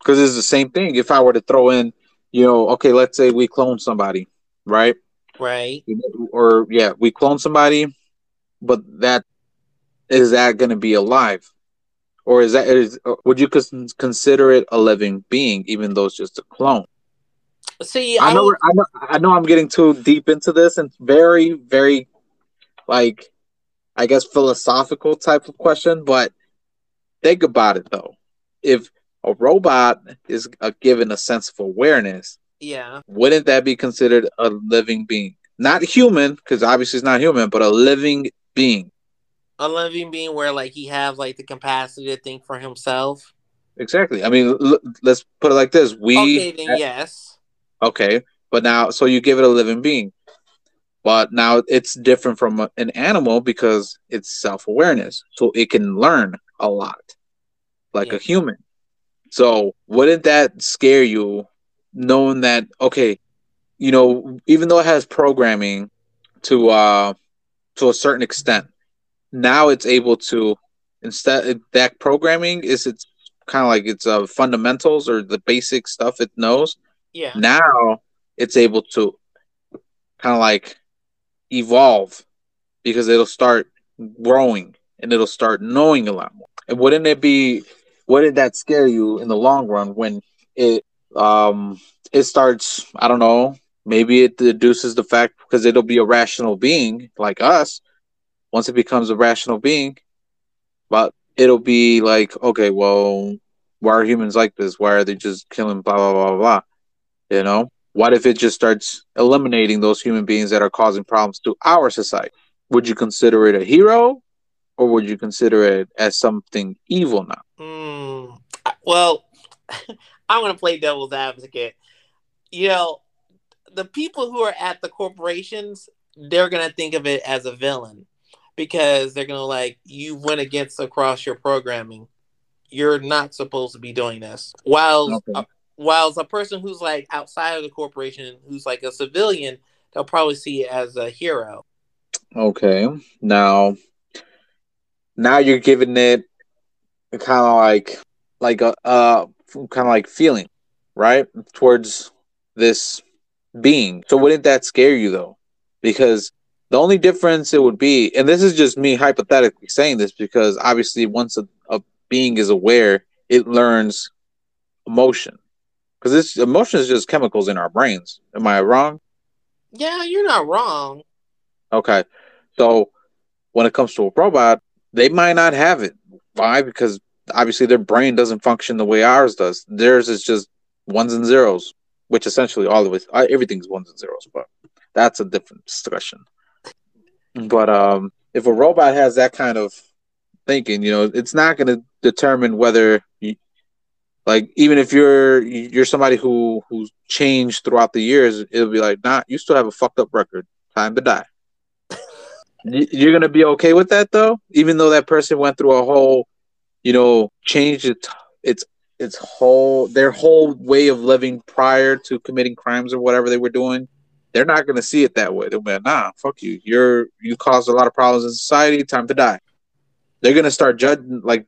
Because it's the same thing. If I were to throw in, you know, okay, let's say we clone somebody, right? Right. Or yeah, we clone somebody, but that is that going to be alive? Or is that is would you cons- consider it a living being, even though it's just a clone? See, I I, know, I know, I know. I'm getting too deep into this, and very, very, like, I guess philosophical type of question. But think about it though: if a robot is uh, given a sense of awareness, yeah. wouldn't that be considered a living being? Not human, because obviously it's not human, but a living being. A living being where like he have like the capacity to think for himself. Exactly. I mean, l- let's put it like this: we okay, then yes. Okay, but now so you give it a living being, but now it's different from a- an animal because it's self awareness, so it can learn a lot, like Yeah. a human. So wouldn't that scare you, knowing that okay, you know, even though it has programming to uh to a certain extent, now it's able to instead that programming is it's kind of like it's uh fundamentals or the basic stuff it knows Yeah. now it's able to kind of like evolve because it'll start growing and it'll start knowing a lot more. And wouldn't it be wouldn't that scare you in the long run when it um it starts I don't know, maybe it deduces the fact because it'll be a rational being like us once it becomes a rational being, but it'll be like, okay, well, why are humans like this? Why are they just killing blah blah blah blah? You know, what if it just starts eliminating those human beings that are causing problems to our society? Would you consider it a hero, or would you consider it as something evil now? Hmm. Well, I'm gonna play devil's advocate. You know, the people who are at the corporations, they're gonna think of it as a villain because they're gonna like you went against across your programming. You're not supposed to be doing this. While Okay. uh, whilst a person who's like outside of the corporation, who's like a civilian, they'll probably see it as a hero. Okay, now, now you're giving it kind of like like a uh kind of like feeling, right, towards this being. So wouldn't that scare you though? Because the only difference it would be, and this is just me hypothetically saying this, because obviously once a, a being is aware, it learns emotion. Because this emotion is just chemicals in our brains. Am I wrong? Yeah, you're not wrong. Okay. So when it comes to a robot, they might not have it. Why? Because obviously their brain doesn't function the way ours does. Theirs is just ones and zeros, which essentially all of it, uh, everything's ones and zeros, but that's a different discussion. But um, if a robot has that kind of thinking, you know, it's not going to determine whether you, like even if you're you're somebody who who's changed throughout the years, it'll be like, nah, you still have a fucked up record. Time to die. You're gonna be okay with that though, even though that person went through a whole, you know, changed its its its whole their whole way of living prior to committing crimes or whatever they were doing, they're not gonna see it that way. They'll be like, nah, fuck you. You're you caused a lot of problems in society, time to die. They're gonna start judging like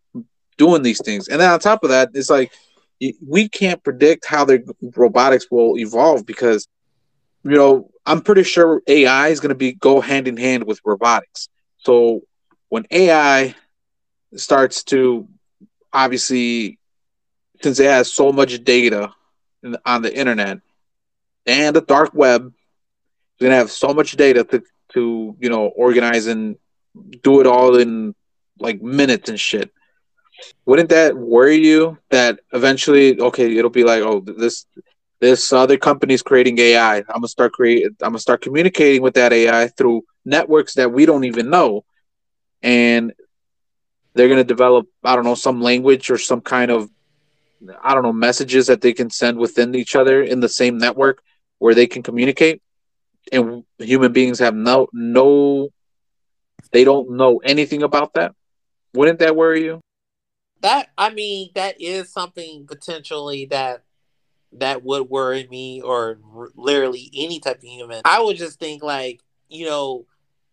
doing these things. And then on top of that, it's like we can't predict how the robotics will evolve because you know i'm pretty sure ai is going to be go hand in hand with robotics so when ai starts to obviously since it has so much data on the internet and the dark web it's going to have so much data to to you know organize and do it all in like minutes and shit. Wouldn't that worry you that eventually okay it'll be like oh this this other company's creating ai i'm gonna start create i'm gonna start communicating with that ai through networks that we don't even know. And they're gonna develop i don't know some language or some kind of i don't know messages that they can send within each other in the same network where they can communicate. And human beings have no no they don't know anything about that. Wouldn't that worry you? That I mean that is something potentially that that would worry me or r- literally any type of human. I would just think like you know,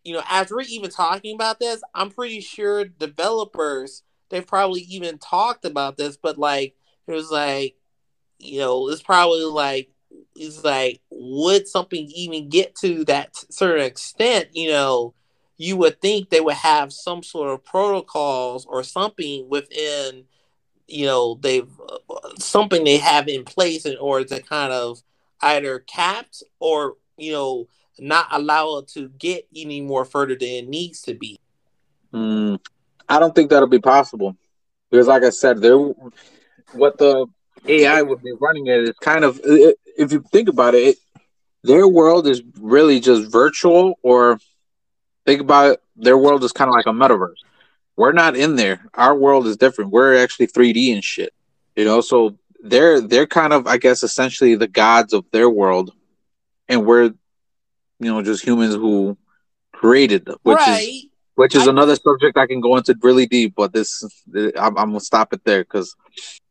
you know, as we're even talking about this, I'm pretty sure developers they've probably even talked about this, but like it was like, you know, it's probably like it's like would something even get to that certain extent, you know, you would think they would have some sort of protocols or something within you know they've uh, something they have in place in order to kind of either capped or you know not allow it to get any more further than it needs to be mm, i don't think that'll be possible because like i said there what the ai would be running it is kind of if you think about it, it their world is really just virtual or think about it, their world is kind of like a metaverse. We're not in there. Our world is different. We're actually 3D and shit. You know, so they're they're kind of I guess essentially the gods of their world, and we're you know just humans who created them, which right. is which is I, another subject I can go into really deep. But this I'm, I'm gonna stop it there because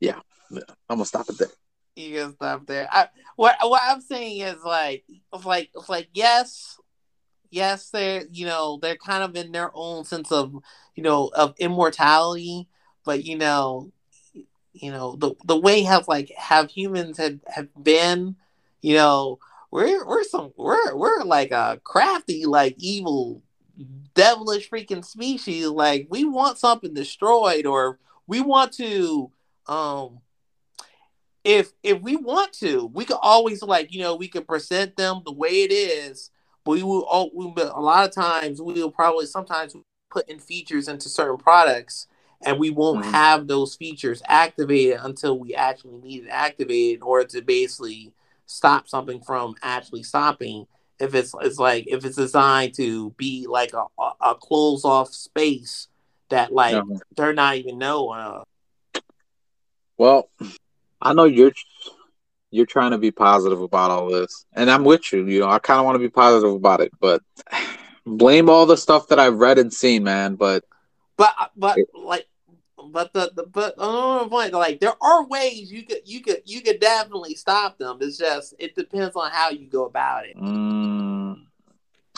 yeah, I'm gonna stop it there. You can stop there. I, what what I'm saying is like, like, like, yes, yes, they're you know they're kind of in their own sense of you know of immortality, but you know, you know the the way have like have humans have have been, you know, we're we're some we're we're like a crafty like evil devilish freaking species like we want something destroyed or we want to um if if we want to we could always like you know we could present them the way it is but we will all we, a lot of times we will probably sometimes put in features into certain products and we won't mm-hmm. have those features activated until we actually need it activated in order to basically stop something from actually stopping if it's it's like if it's designed to be like a, a, a close off space that like mm-hmm. they're not even know of. Well, I know you're you're trying to be positive about all this, and I'm with you. You know, I kind of want to be positive about it, but blame all the stuff that I've read and seen, man. But but but like but the, the but point like there are ways you could you could you could definitely stop them. It's just it depends on how you go about it. Mm,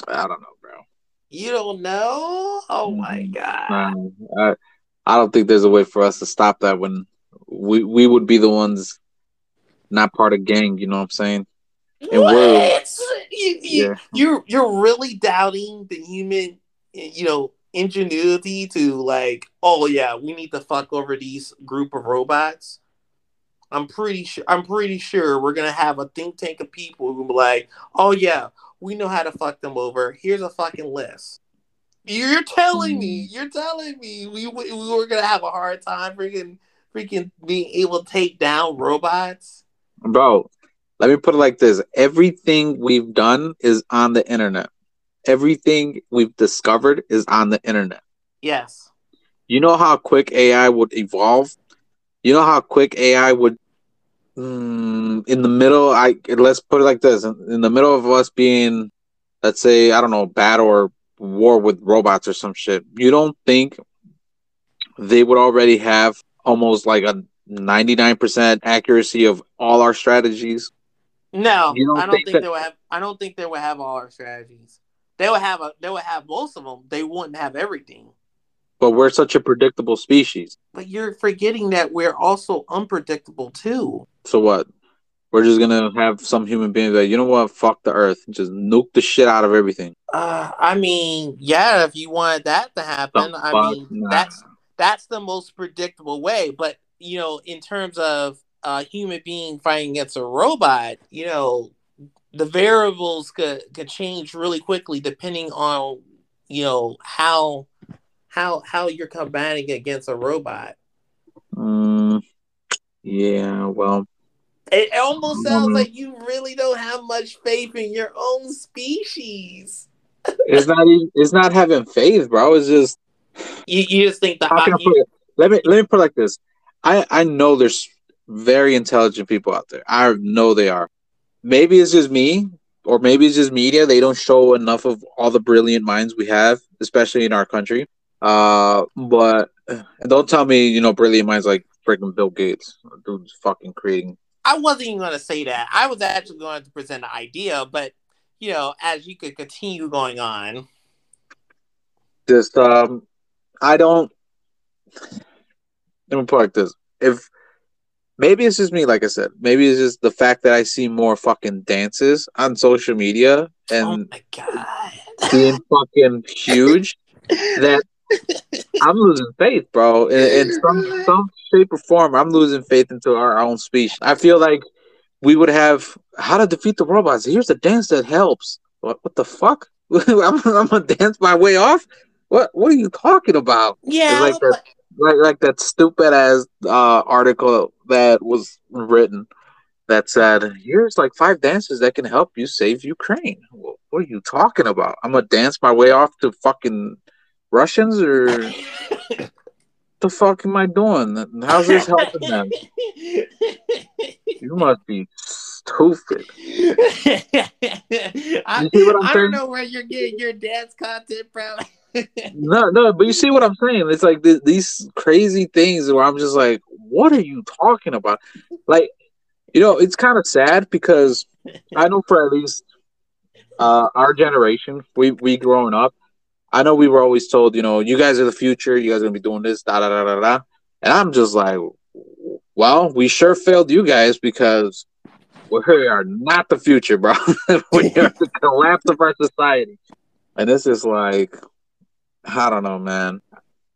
I don't know, bro. You don't know? Oh my mm, god! I, I don't think there's a way for us to stop that when we we would be the ones not part of gang. You know what I'm saying? And what? we're you, you, yeah. you're you're really doubting the human, you know, ingenuity to like, oh yeah, we need to fuck over these group of robots. I'm pretty sure. I'm pretty sure we're gonna have a think tank of people who be like, "Oh yeah, we know how to fuck them over. Here's a fucking list." You're telling me. You're telling me mm-hmm. we we were gonna have a hard time freaking freaking being able to take down robots bro let me put it like this everything we've done is on the internet everything we've discovered is on the internet yes you know how quick ai would evolve you know how quick ai would mm, in the middle i let's put it like this in the middle of us being let's say i don't know battle or war with robots or some shit you don't think they would already have almost like a 99% accuracy of all our strategies? No, don't I don't think think, that- they would have. I don't think they would have all our strategies. They would have a. They would have most of them. They wouldn't have everything. But we're such a predictable species. But you're forgetting that we're also unpredictable too. So what? We're just gonna have some human being that you know what? Fuck the Earth. Just nuke the shit out of everything. Uh, I mean, yeah, if you wanted that to happen, The I mean, Nah. that's that's the most predictable way. But you know, in terms of a human being fighting against a robot, you know, the variables could could change really quickly depending on you know how how how you're combating against a robot. Mm, yeah. Well, It almost sounds Mhm. like you really don't have much faith in your own species. it's not. Even, it's not having faith, bro. It's just. You, you just think the How can I put it? Let me let me put it like this. I I know there's very intelligent people out there. I know they are. Maybe it's just me, or maybe it's just media. They don't show enough of all the brilliant minds we have, especially in our country. Uh, but don't tell me you know brilliant minds like freaking Bill Gates, dude's fucking creating. I wasn't even going to say that. I was actually going to present an idea, but you know, as you could continue going on, Just um, I don't. Let me put like this: if maybe it's just me, like I said, maybe it's just the fact that I see more fucking dances on social media oh and my god, being fucking huge that I'm losing faith, bro. In, in some some shape or form, I'm losing faith into our own species. I feel like we would have how to defeat the robots. Here's a dance that helps. What what the fuck? I'm, I'm gonna dance my way off. What what are you talking about? yeah, like that- like like that stupid ass uh, article that was written that said here's like five dances that can help you save Ukraine. What, what are you talking about? I'm gonna dance my way off to fucking Russians or the fuck am I doing? How's this helping them? You must be stupid. I, You see what I'm I don't know where you're getting your dance content from. No, no, but you see what I'm saying? It's like th- these crazy things where I'm just like, what are you talking about? Like, you know, it's kind of sad because I know for at least uh, our generation, we we growing up, I know we were always told, you know, you guys are the future, you guys are gonna be doing this, da da da da da. And I'm just like, well, we sure failed you guys because we are not the future, bro. we are the collapse of our society. And this is like, I don't know, man.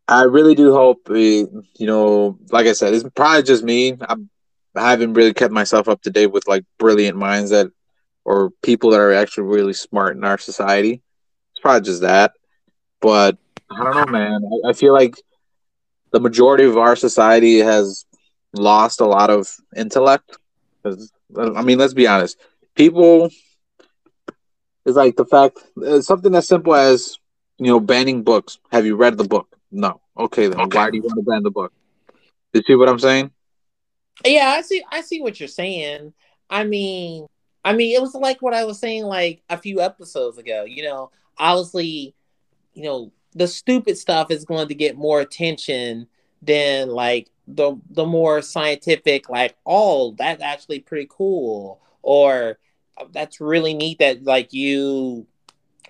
I really do hope, uh, you know, like I said, it's probably just me. I'm, I haven't really kept myself up to date with like brilliant minds that, or people that are actually really smart in our society. It's probably just that. But I don't know, man. I, I feel like the majority of our society has lost a lot of intellect. I mean, let's be honest. People, it's like the fact, something as simple as you know, banning books. Have you read the book? No. Okay, then Okay. why do you want to ban the book? You see what I'm saying? Yeah, I see. I see what you're saying. I mean, I mean, it was like what I was saying like a few episodes ago. You know, obviously, you know, the stupid stuff is going to get more attention than like the the more scientific. Like, oh, that's actually pretty cool, or "Oh, that's really neat that like you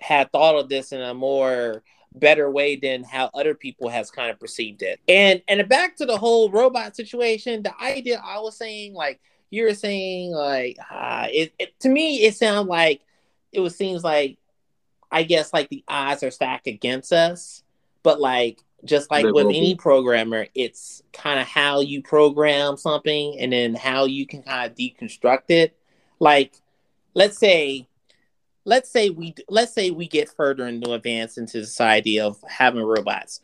had thought of this in a more better way than how other people has kind of perceived it. And and back to the whole robot situation, the idea I was saying, like you were saying, like uh, it, it to me it sounds like it was seems like I guess like the odds are stacked against us, but like just like with any programmer, it's kind of how you program something and then how you can kind of deconstruct it. Like, let's say let's say we let's say we get further into advance into society of having robots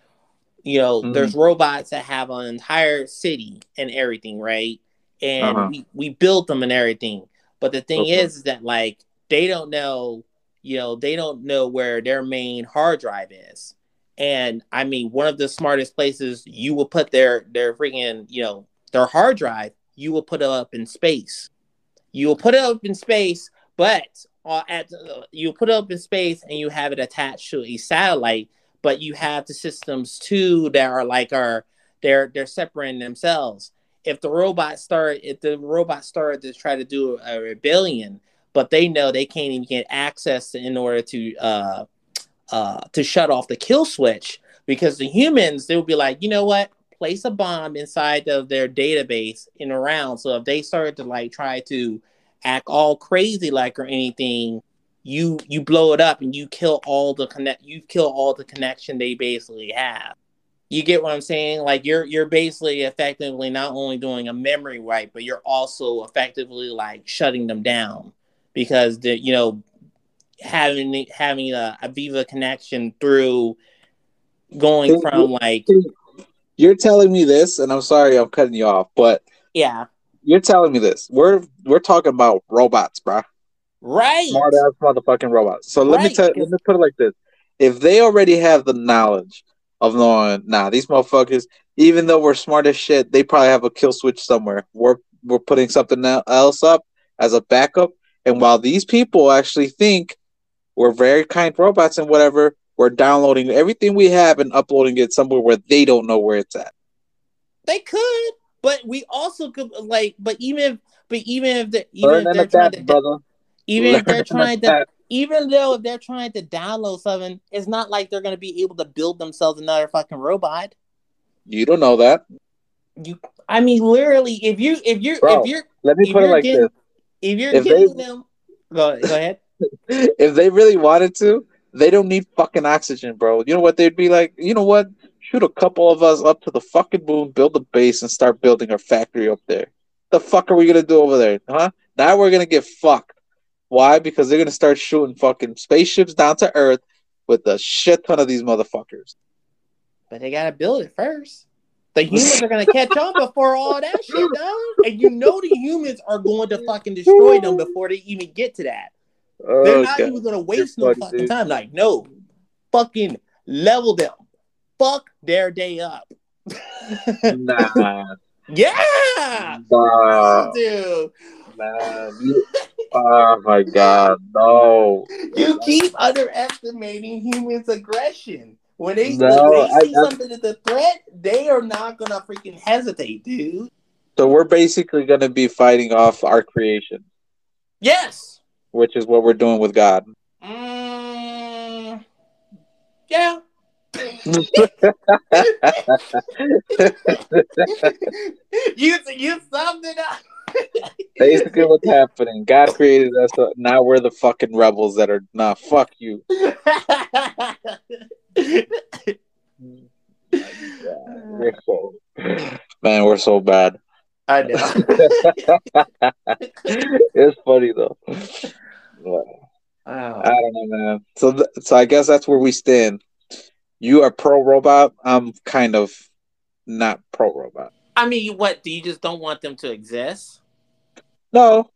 you know Mhm. there's robots that have an entire city and everything right and Uh-huh. we, we built them and everything but the thing Okay. is, is that like they don't know you know they don't know where their main hard drive is. And i mean one of the smartest places you will put their their freaking you know their hard drive you will put it up in space. You will put it up in space but uh, at uh, you put it up in space and you have it attached to a satellite but you have the systems too that are like are they're they're separating themselves. If the robot start if the robot started to try to do a rebellion, but they know they can't even get access in order to uh uh to shut off the kill switch because the humans they would be like, you know what, place a bomb inside of their database in around. So if they started to like try to act all crazy like or anything, you you blow it up and you kill all the connect you kill all the connection they basically have. You get what I'm saying? Like you're you're basically effectively not only doing a memory wipe, but you're also effectively like shutting them down because the you know having having a, a Viva connection through going from like you're telling me this, and I'm sorry I'm cutting you off, but yeah, you're telling me this. We're we're talking about robots, bro. Right. Smart ass motherfucking robots. So let Right, me tell let me put it like this. If they already have the knowledge of knowing, nah, these motherfuckers, even though we're smart as shit, they probably have a kill switch somewhere. We're we're putting something else up as a backup. And while these people actually think we're very kind robots and whatever, we're downloading everything we have and uploading it somewhere where they don't know where it's at. They could, but we also could like, but even if, but even if they even Learn if they're trying adapt, to, brother. even if they're Learn and trying to, adapt. even though if they're trying to download something, it's not like they're going to be able to build themselves another fucking robot. You don't know that. You, I mean, literally, if you if you Bro, if you're Let me put it like getting- this. If you're If they- them, go go ahead. if they really wanted to, they don't need fucking oxygen, bro. You know what they'd be like? You know what? Shoot a couple of us up to the fucking moon, build a base, and start building our factory up there. The fuck are we gonna do over there, huh? Now we're gonna get fucked. Why? Because they're gonna start shooting fucking spaceships down to Earth with a shit ton of these motherfuckers. But they gotta build it first. The humans are gonna catch on before all that shit done, and you know the humans are going to fucking destroy them before they even get to that. They're Oh, not God. even gonna waste You're no funny, fucking dude. time. Like, no, fucking level them. Fuck their day up. Nah, yeah, nah, dude. man. You- oh my god, no. You keep underestimating humans' aggression. When they, No, when they see I- something as a threat, they are not gonna freaking hesitate, dude. So we're basically gonna be fighting off our creation, Yes. which is what we're doing with God. Mm, yeah. you you summed it up. Basically, what's happening? God created us. So now we're the fucking rebels that are. Nah, fuck you. We're so, man, we're so bad. I know. it's funny though. But I don't know, man. So, th- so I guess that's where we stand. You are pro robot. I'm kind of not pro robot. I mean, what? Do you just don't want them to exist? No,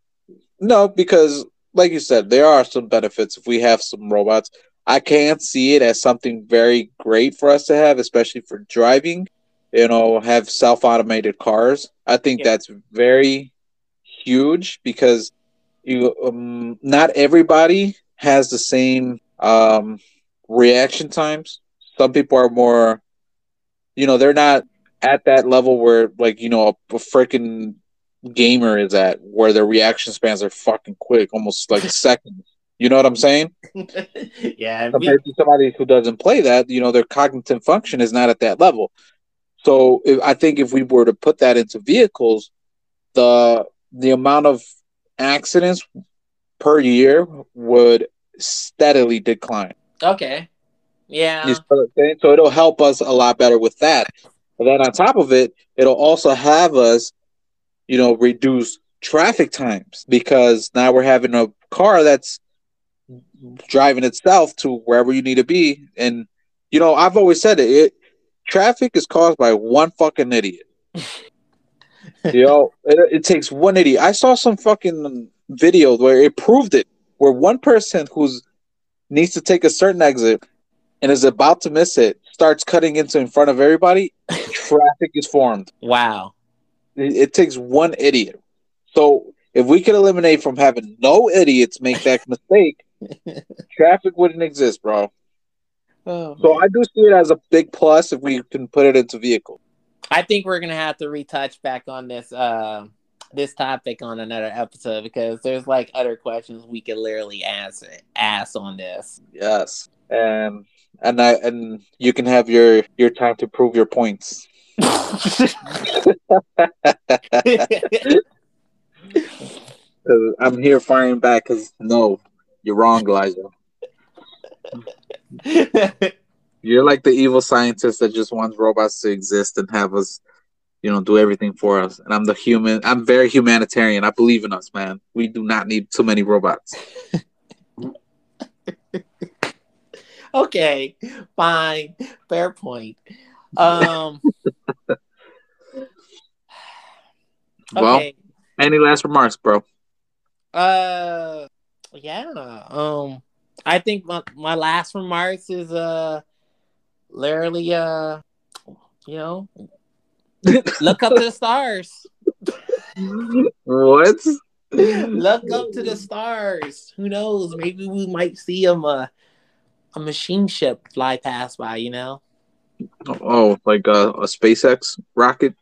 no, because like you said, there are some benefits if we have some robots. I can't see it as something very great for us to have, especially for driving. You know, have self automated cars. I think Yeah. that's very huge because you um, not everybody has the same um, reaction times. Some people are more, you know, they're not at that level where like you know a, a freaking gamer is at where their reaction spans are fucking quick, almost like seconds. You know what I'm saying? yeah. we- Compared to somebody who doesn't play that, you know, their cognitive function is not at that level. So if, I think if we were to put that into vehicles, the the amount of accidents per year would steadily decline. okay. Yeah. You see what I'm saying? So it'll help us a lot better with that. But then on top of it, it'll also have us, you know, reduce traffic times because now we're having a car that's driving itself to wherever you need to be. And you know, I've always said it, it traffic is caused by one fucking idiot. you know, it, it takes one idiot. I saw some fucking video where it proved it, where one person who's needs to take a certain exit and is about to miss it starts cutting into in front of everybody. traffic is formed. Wow. It, it takes one idiot. So if we could eliminate from having no idiots make that mistake, traffic wouldn't exist, bro. Oh, So I do see it as a big plus if we can put it into vehicle. I think we're gonna have to retouch back on this uh this topic on another episode because there's like other questions we could literally ask ask on this. Yes, and and I and you can have your your time to prove your points. I'm here firing back because no, you're wrong, Elijah. You're like the evil scientist that just wants robots to exist and have us, you know, do everything for us. And I'm the human. I'm very humanitarian. I believe in us, man. We do not need too many robots. okay, fine, fair point. Um. well, okay. any last remarks, bro? Uh, yeah. Um, I think my my last remarks is uh, literally uh, you know, look up to the stars. what? look up to the stars. Who knows? Maybe we might see them uh, a machine ship fly past by. You know. Oh, like a, a SpaceX rocket?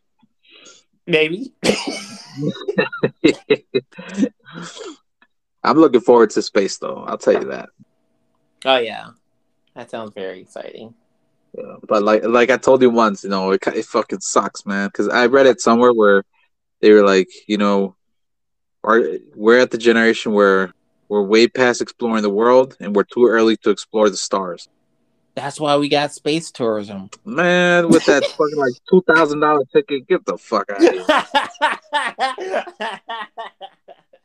Maybe. I'm looking forward to space, though. I'll tell you that. Oh yeah, that sounds very exciting. Yeah, but like like I told you once, you know, it it fucking sucks, man. Because I read it somewhere where they were like, you know, are we're at the generation where we're way past exploring the world, and we're too early to explore the stars. That's why we got space tourism. Man, with that fucking like two thousand dollar ticket, get the fuck out of here.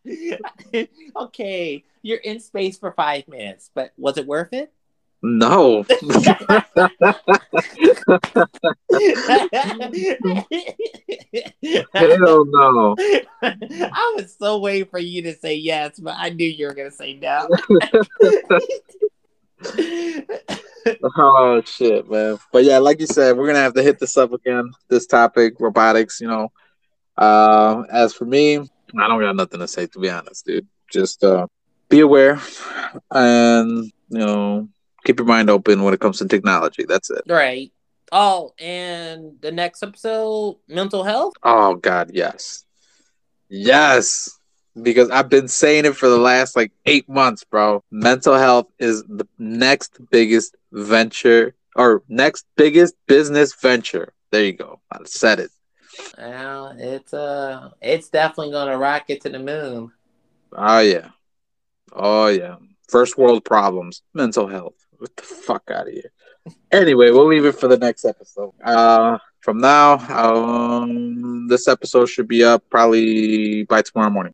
okay, you're in space for five minutes, but was it worth it? No. Hell no. I was so waiting for you to say yes, but I knew you were gonna say no. oh shit, man. But yeah, like you said, we're gonna have to hit this up again. This topic, robotics, you know. Uh, as for me, I don't got nothing to say to be honest, dude. Just uh, be aware and you know keep your mind open when it comes to technology. That's it. Right. Oh, and the next episode, mental health. Oh God, yes, yes because I've been saying it for the last like eight months, bro. Mental health is the next biggest venture or next biggest business venture. There you go. I said it. Well, it's uh, it's definitely gonna rocket to the moon. Oh yeah, oh yeah. First world problems, mental health. What the fuck out of here. anyway, we'll leave it for the next episode. Uh, from now, um, this episode should be up probably by tomorrow morning.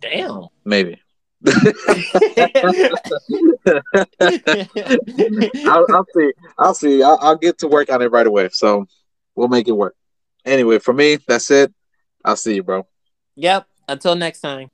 Damn. Maybe. I'll, I'll, see. I'll see. I'll, I'll get to work on it right away. So we'll make it work. Anyway, for me, that's it. I'll see you, bro. Yep. Until next time.